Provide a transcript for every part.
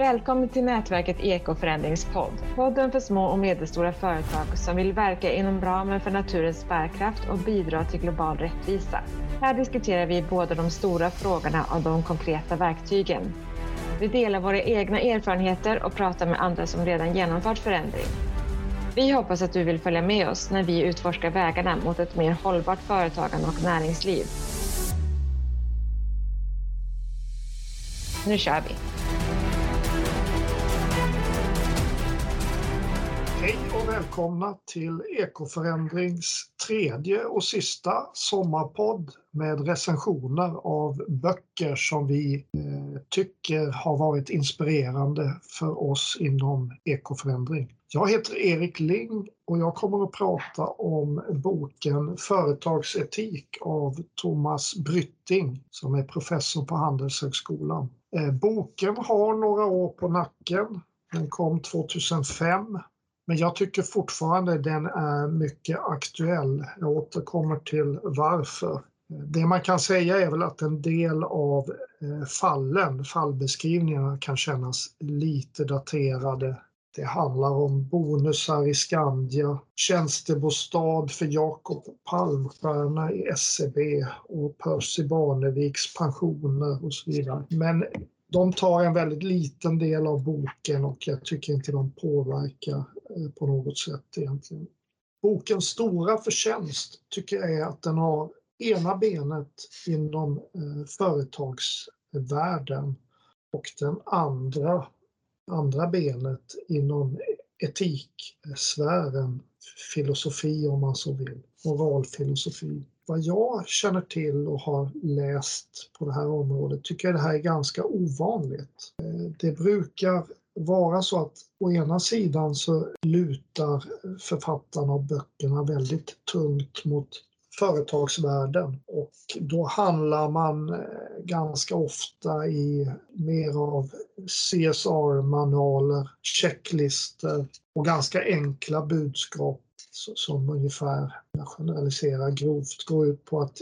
Välkommen till nätverket Ekoförändringspodd. Podden för små och medelstora företag som vill verka inom ramen för naturens bärkraft och bidra till global rättvisa. Här diskuterar vi både de stora frågorna och de konkreta verktygen. Vi delar våra egna erfarenheter och pratar med andra som redan genomfört förändring. Vi hoppas att du vill följa med oss när vi utforskar vägarna mot ett mer hållbart företagande och näringsliv. Nu kör vi! Hej och välkomna till Ekoförändrings tredje och sista sommarpodd med recensioner av böcker som vi eh, tycker har varit inspirerande för oss inom ekoförändring. Jag heter Erik Ling och jag kommer att prata om boken Företagsetik av Thomas Brytting som är professor på Handelshögskolan. Eh, boken har några år på nacken. Den kom 2005 men jag tycker fortfarande den är mycket aktuell. Jag återkommer till varför. Det man kan säga är väl att en del av eh, fallen, fallbeskrivningarna kan kännas lite daterade. Det handlar om bonusar i Skandia, tjänstebostad för Jakob Palmstierna i SEB och Percy Barneviks pensioner och så vidare. Men de tar en väldigt liten del av boken och jag tycker inte de påverkar eh, på något sätt egentligen. Bokens stora förtjänst tycker jag är att den har ena benet inom eh, företagsvärlden och den andra, andra benet inom etiksfären, filosofi om man så vill, moralfilosofi vad jag känner till och har läst på det här området tycker jag det här är ganska ovanligt. Eh, det brukar vara så att å ena sidan så lutar författarna av böckerna väldigt tungt mot företagsvärlden och då handlar man eh, ganska ofta i mer av CSR-manualer, checklister och ganska enkla budskap som ungefär, jag generaliserar grovt, går ut på att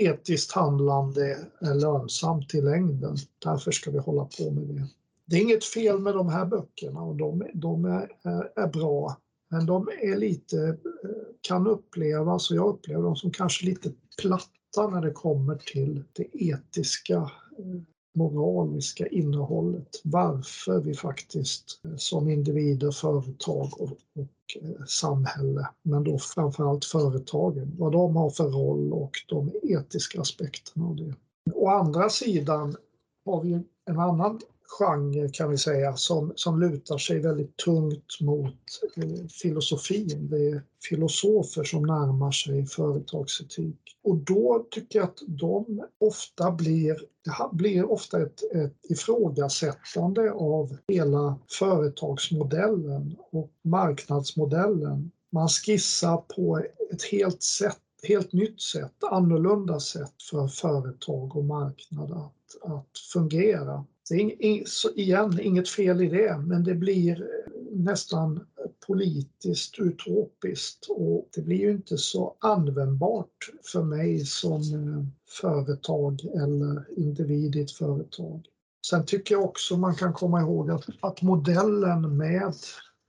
etiskt handlande är lönsamt i längden. Därför ska vi hålla på med det. Det är inget fel med de här böckerna och de, de är, eh, är, bra. Men de är lite, eh, kan upplevas, och jag upplever dem som kanske lite platta när det kommer till det etiska eh, moraliska innehållet. Varför vi faktiskt eh, som individer, företag och, och eh, samhälle, men då framförallt företagen, vad de har för roll och de etiska aspekterna av det. Å andra sidan har vi en annan genre kan vi säga som, som lutar sig väldigt tungt mot eh, filosofin. Det är filosofer som närmar sig företagsetik. Och då tycker jag att de ofta blir, det blir ofta ett, ett ifrågasättande av hela företagsmodellen och marknadsmodellen. Man skissar på ett helt sätt helt nytt sätt, annorlunda sätt för företag och marknad att, att fungera. Det är igen inget fel i det, men det blir eh, nästan politiskt utopiskt och det blir ju inte så användbart för mig som eh, företag eller individ i ett företag. Sen tycker jag också man kan komma ihåg att, att modellen med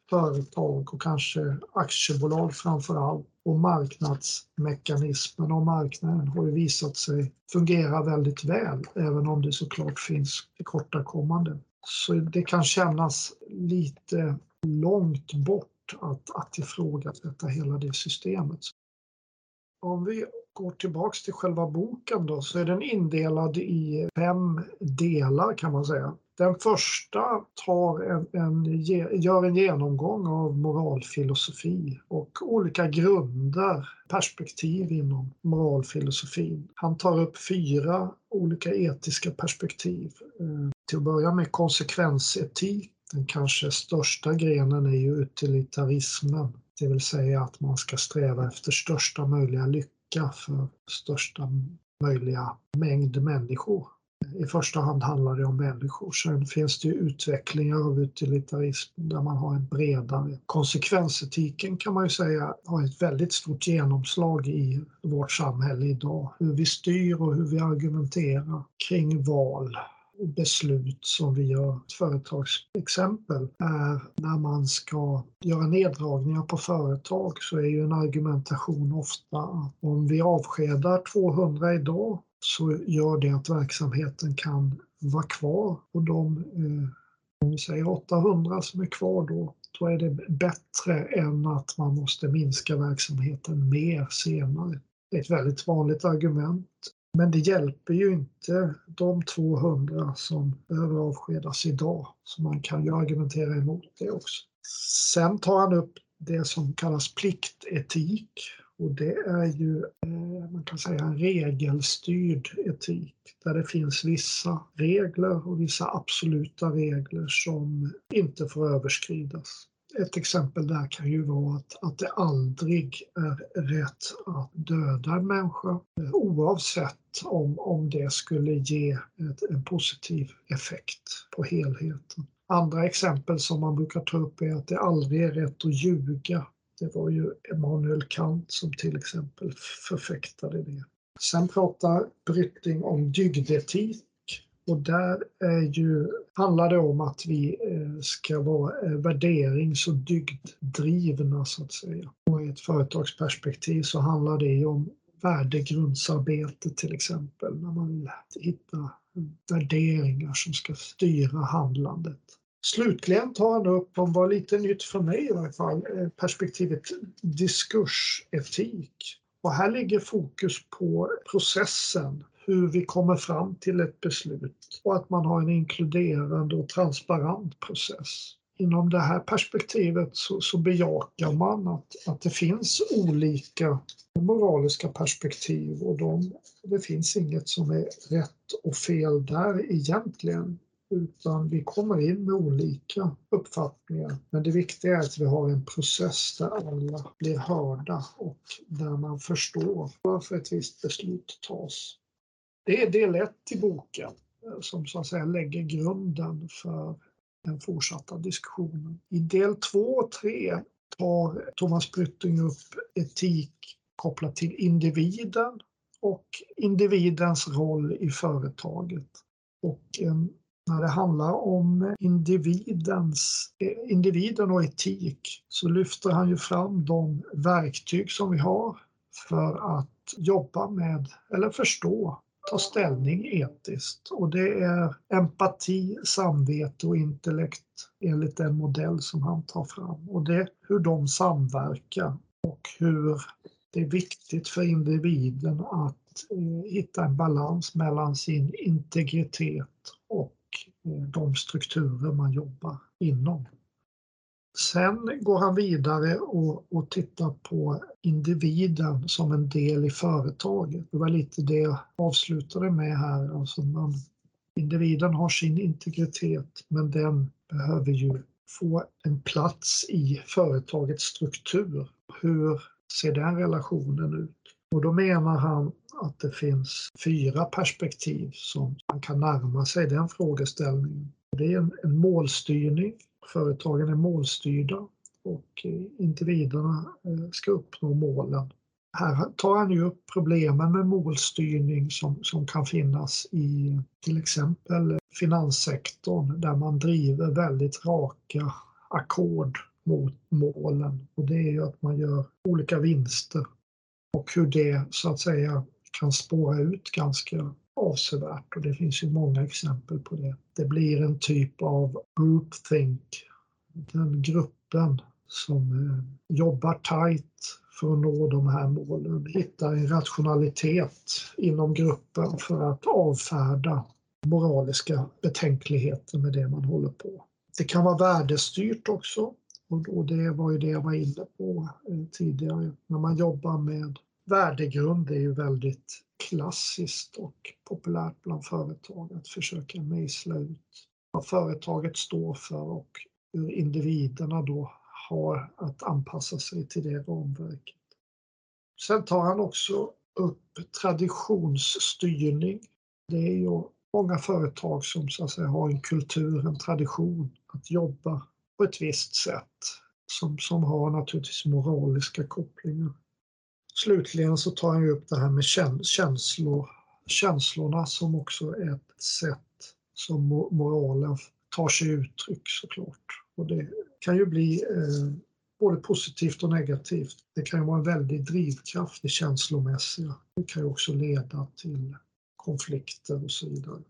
företag och kanske aktiebolag framför allt och marknadsmekanismen och marknaden har ju visat sig fungera väldigt väl, även om det såklart finns tillkortakommanden. Så det kan kännas lite långt bort att, att ifrågasätta hela det systemet. Om vi går tillbaks till själva boken då så är den indelad i fem delar kan man säga. Den första tar en, en, gör en genomgång av moralfilosofi och olika grunder, perspektiv inom moralfilosofin. Han tar upp fyra olika etiska perspektiv. Eh, till att börja med konsekvensetik. Den kanske största grenen är ju utilitarismen, det vill säga att man ska sträva efter största möjliga lycka för största möjliga mängd människor. I första hand handlar det om människor. Sen finns det ju utvecklingar av utilitarism där man har en bredare. Konsekvensetiken kan man ju säga har ett väldigt stort genomslag i vårt samhälle idag. Hur vi styr och hur vi argumenterar kring val. beslut som vi gör. Ett företagsexempel är när man ska göra neddragningar på företag så är ju en argumentation ofta att om vi avskedar 200 idag så gör det att verksamheten kan vara kvar och de eh, om vi säger 800 som är kvar då, då är det bättre än att man måste minska verksamheten mer senare. Det är ett väldigt vanligt argument. Men det hjälper ju inte de 200 som behöver avskedas idag. Så man kan ju argumentera emot det också. Sen tar han upp det som kallas pliktetik och det är ju eh, man kan säga en regelstyrd etik där det finns vissa regler och vissa absoluta regler som inte får överskridas. Ett exempel där kan ju vara att, att det aldrig är rätt att döda en människa eh, oavsett om, om det skulle ge ett, en positiv effekt på helheten. Andra exempel som man brukar ta upp är att det aldrig är rätt att ljuga. Det var ju Emanuel Kant som till exempel förfäktade det. Sen pratar Brytting om dygdetik och där är ju, handlar det om att vi eh, ska vara eh, värderings och dygddrivna så att säga. Och i ett företagsperspektiv så handlar det om värdegrundsarbete till exempel, när man vill hitta värderingar som ska styra handlandet. Slutligen tar han upp, om var lite nytt för mig i varje fall, eh, perspektivet diskursetik. Och här ligger fokus på processen, hur vi kommer fram till ett beslut och att man har en inkluderande och transparent process. Inom det här perspektivet så, så bejakar man att, att det finns olika moraliska perspektiv och de, det finns inget som är rätt och fel där egentligen utan vi kommer in med olika uppfattningar. Men det viktiga är att vi har en process där alla blir hörda och där man förstår varför ett visst beslut tas. Det är del ett i boken eh, som så att säga lägger grunden för den fortsatta diskussionen. I del två och tre tar Thomas Brytting upp etik kopplat till individen och individens roll i företaget. Och när det handlar om individens, individen och etik så lyfter han ju fram de verktyg som vi har för att jobba med eller förstå ta ställning etiskt. Och det är empati, samvete och intellekt enligt den modell som han tar fram. Och det är hur de samverkar och hur det är viktigt för individen att eh, hitta en balans mellan sin integritet och de strukturer man jobbar inom. Sen går han vidare och, och tittar på individen som en del i företaget. Det var lite det jag avslutade med här. Alltså man, individen har sin integritet men den behöver ju få en plats i företagets struktur. Hur ser den relationen ut? Och då menar han att det finns fyra perspektiv som man kan närma sig den frågeställningen. Det är en, en målstyrning, företagen är målstyrda och eh, individerna eh, ska uppnå målen. Här tar han ju upp problemen med målstyrning som, som kan finnas i till exempel finanssektorn där man driver väldigt raka ackord mot målen och det är ju att man gör olika vinster och hur det så att säga kan spåra ut ganska avsevärt och det finns ju många exempel på det. Det blir en typ av groupthink. Den gruppen som eh, jobbar tajt för att nå de här målen, hittar en rationalitet inom gruppen för att avfärda moraliska betänkligheter med det man håller på. Det kan vara värdestyrt också och det var ju det jag var inne på eh, tidigare. När man jobbar med värdegrund, är ju väldigt klassiskt och populärt bland företag att försöka mejsla ut vad företaget står för och hur individerna då har att anpassa sig till det ramverket. Sen tar han också upp traditionsstyrning. Det är ju många företag som så att säga har en kultur, en tradition att jobba på ett visst sätt som, som har naturligtvis moraliska kopplingar. Slutligen så tar han upp det här med känslor, känslorna som också är ett sätt som moralen tar sig uttryck såklart. Och det kan ju bli eh, både positivt och negativt. Det kan ju vara en väldig drivkraft i känslomässiga. Det kan ju också leda till konflikter och så vidare.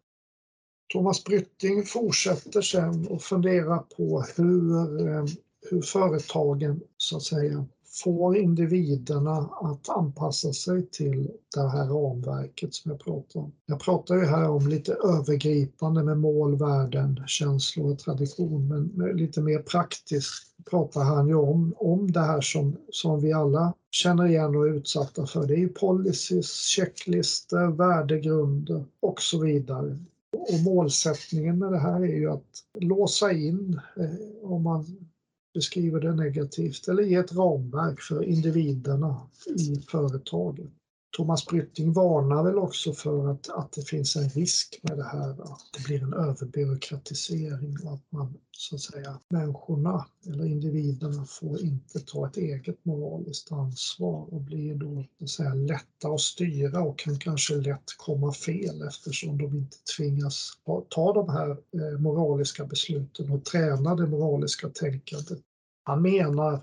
Thomas Brytting fortsätter sen och funderar på hur, eh, hur företagen så att säga får individerna att anpassa sig till det här ramverket som jag pratar om. Jag pratar ju här om lite övergripande med mål, värden, känslor och tradition, men lite mer praktiskt pratar han ju om, om det här som, som vi alla känner igen och är utsatta för. Det är ju policies, checklistor, värdegrunder och så vidare. Och målsättningen med det här är ju att låsa in, eh, om man beskriver det negativt, eller ge ett ramverk för individerna i företaget. Thomas Brytting varnar väl också för att, att det finns en risk med det här, att det blir en överbyråkratisering och att man så att säga människorna eller individerna får inte ta ett eget moraliskt ansvar och blir då så att säga lätta att styra och kan kanske lätt komma fel eftersom de inte tvingas ta de här eh, moraliska besluten och träna det moraliska tänkandet. Han menar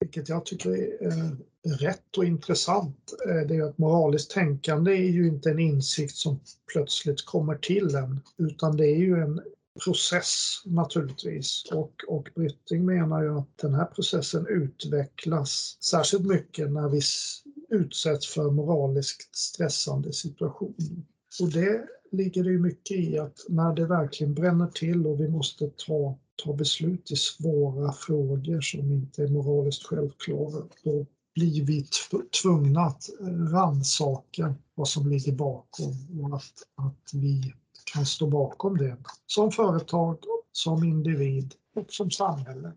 vilket jag tycker är eh, rätt och intressant, eh, det är att moraliskt tänkande är ju inte en insikt som plötsligt kommer till en, utan det är ju en process naturligtvis. Och, och Brytting menar ju att den här processen utvecklas särskilt mycket när vi utsätts för moraliskt stressande situationer. Och det ligger det ju mycket i att när det verkligen bränner till och vi måste ta ta beslut i svåra frågor som inte är moraliskt självklara, då blir vi tvungna att rannsaka vad som ligger bakom och att, att vi kan stå bakom det som företag, som individ och som samhälle.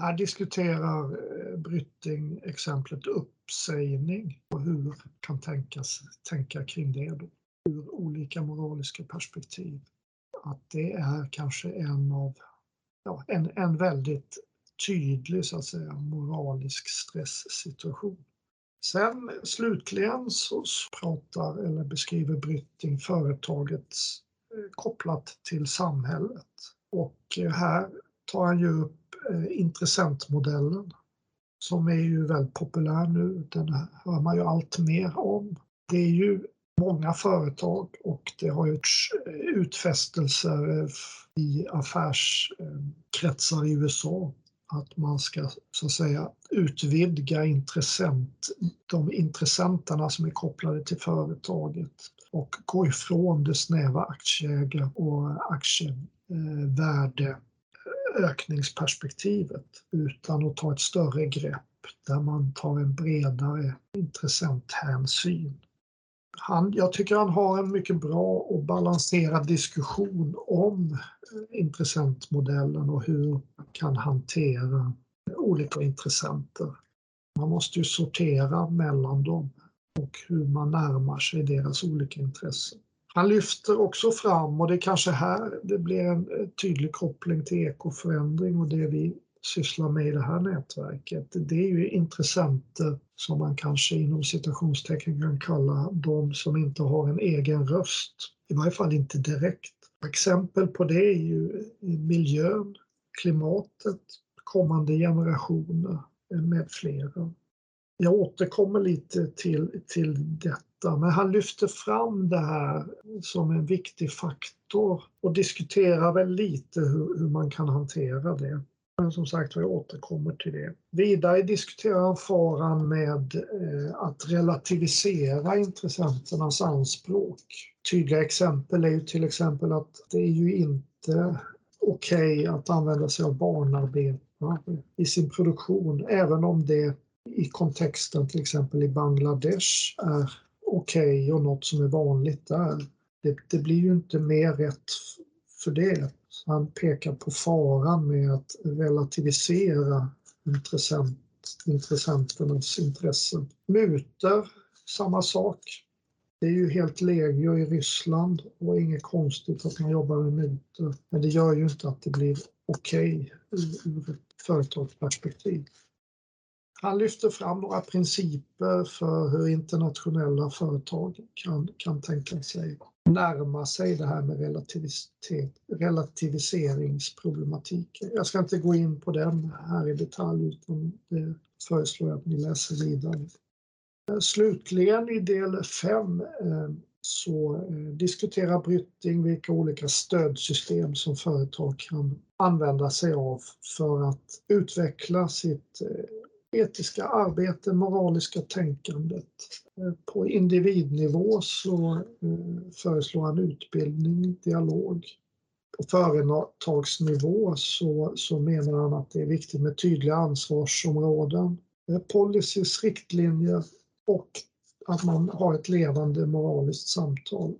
Här diskuterar eh, Brytting exemplet uppsägning och hur kan tänkas, tänka kring det då, ur olika moraliska perspektiv. Att det är kanske en av ja, en, en väldigt tydlig så att säga, moralisk stresssituation. Sen slutligen så pratar eller beskriver Brytting företaget eh, kopplat till samhället. Och eh, här tar han ju upp eh, intressentmodellen som är ju väldigt populär nu. Den hör man ju allt mer om. Det är ju många företag och det har gjorts utfästelser i affärskretsar i USA att man ska så att säga utvidga intressent, de intressenterna som är kopplade till företaget och gå ifrån det snäva aktieägar och aktievärdeökningsperspektivet eh, utan att ta ett större grepp där man tar en bredare intressenthänsyn han, jag tycker han har en mycket bra och balanserad diskussion om eh, intressentmodellen och hur man kan hantera olika intressenter. Man måste ju sortera mellan dem och hur man närmar sig deras olika intressen. Han lyfter också fram, och det är kanske här det blir en eh, tydlig koppling till ekoförändring och det vi sysslar med i det här nätverket, det är ju intressenter som man kanske inom citationstecken kan kalla de som inte har en egen röst, i varje fall inte direkt. Exempel på det är ju miljön, klimatet, kommande generationer med flera. Jag återkommer lite till, till detta, men han lyfter fram det här som en viktig faktor och diskuterar väl lite hur, hur man kan hantera det. Men som sagt jag återkommer till det. Vidare diskuterar han faran med eh, att relativisera intressenternas anspråk. Tydliga exempel är ju till exempel att det är ju inte okej okay att använda sig av barnarbete i sin produktion, även om det i kontexten till exempel i Bangladesh är okej okay och något som är vanligt där. Det, det blir ju inte mer rätt för det han pekar på faran med att relativisera intressent, intressenternas intressen. Muter, samma sak. Det är ju helt legio i Ryssland och inget konstigt att man jobbar med muter. Men det gör ju inte att det blir okej okay ur ett företagsperspektiv. Han lyfter fram några principer för hur internationella företag kan, kan tänka sig närma sig det här med relativiseringsproblematiken. Jag ska inte gå in på den här i detalj utan det föreslår jag att ni läser vidare. Slutligen i del 5 eh, så eh, diskuterar Brytting vilka olika stödsystem som företag kan använda sig av för att utveckla sitt eh, etiska arbete, moraliska tänkandet. Eh, på individnivå så eh, föreslår han utbildning, dialog. På företagsnivå så, så menar han att det är viktigt med tydliga ansvarsområden, eh, policies, riktlinjer och att man har ett levande moraliskt samtal.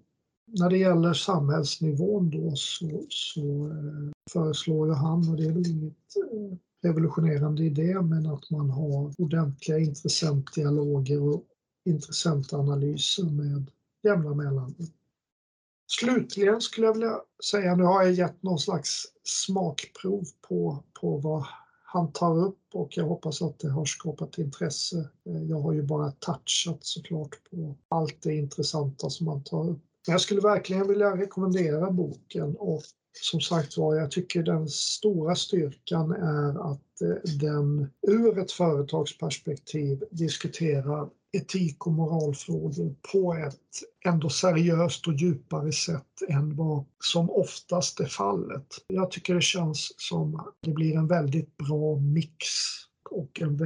När det gäller samhällsnivån då så, så föreslår ju han, och det är väl inget revolutionerande idé men att man har ordentliga intressentdialoger och intressentanalyser med jämna mellanrum. Slutligen skulle jag vilja säga, nu har jag gett någon slags smakprov på, på vad han tar upp och jag hoppas att det har skapat intresse. Jag har ju bara touchat såklart på allt det intressanta som han tar upp. Men jag skulle verkligen vilja rekommendera boken och som sagt var, jag tycker den stora styrkan är att eh, den ur ett företagsperspektiv diskuterar etik och moralfrågor på ett ändå seriöst och djupare sätt än vad som oftast är fallet. Jag tycker det känns som att det blir en väldigt bra mix och en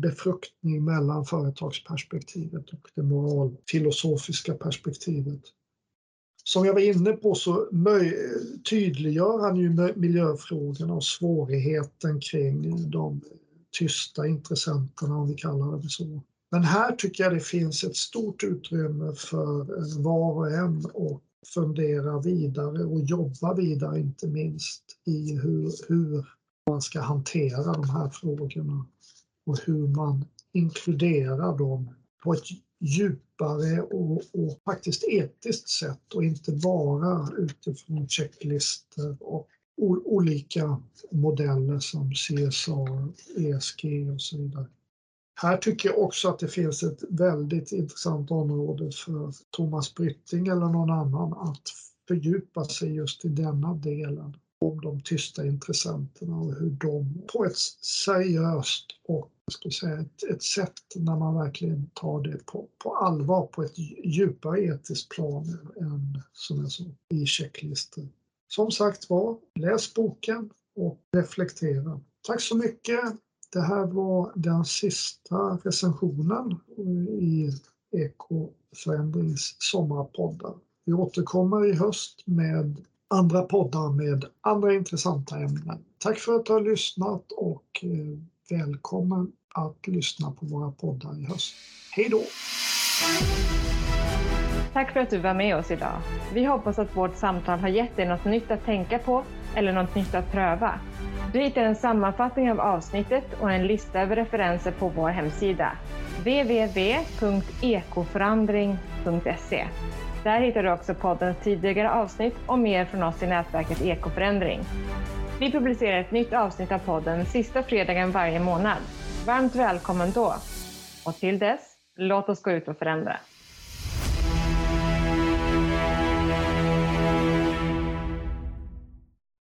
befruktning mellan företagsperspektivet och det moralfilosofiska perspektivet. Som jag var inne på så tydliggör han ju miljöfrågorna och svårigheten kring de tysta intressenterna, om vi kallar det så. Men här tycker jag det finns ett stort utrymme för eh, var och en att fundera vidare och jobba vidare inte minst i hur, hur man ska hantera de här frågorna och hur man inkluderar dem på ett djupare och, och faktiskt etiskt sätt och inte bara utifrån checklistor och olika modeller som CSR, ESG och så vidare. Här tycker jag också att det finns ett väldigt intressant område för Thomas Brytting eller någon annan att fördjupa sig just i denna delen om de tysta intressenterna och hur de på ett seriöst och ska säga, ett, ett sätt när man verkligen tar det på, på allvar på ett djupare etiskt plan än som jag sa i checklistor. Som sagt var, läs boken och reflektera. Tack så mycket det här var den sista recensionen i Ekoförändrings sommarpoddar. Vi återkommer i höst med andra poddar med andra intressanta ämnen. Tack för att du har lyssnat och eh, välkommen att lyssna på våra poddar i höst. Hej då! Tack för att du var med oss idag. Vi hoppas att vårt samtal har gett dig något nytt att tänka på eller något nytt att pröva. Du hittar en sammanfattning av avsnittet och en lista över referenser på vår hemsida www.ekoförandring.se. Där hittar du också poddens tidigare avsnitt och mer från oss i nätverket Ekoförändring. Vi publicerar ett nytt avsnitt av podden sista fredagen varje månad. Varmt välkommen då! Och till dess, låt oss gå ut och förändra.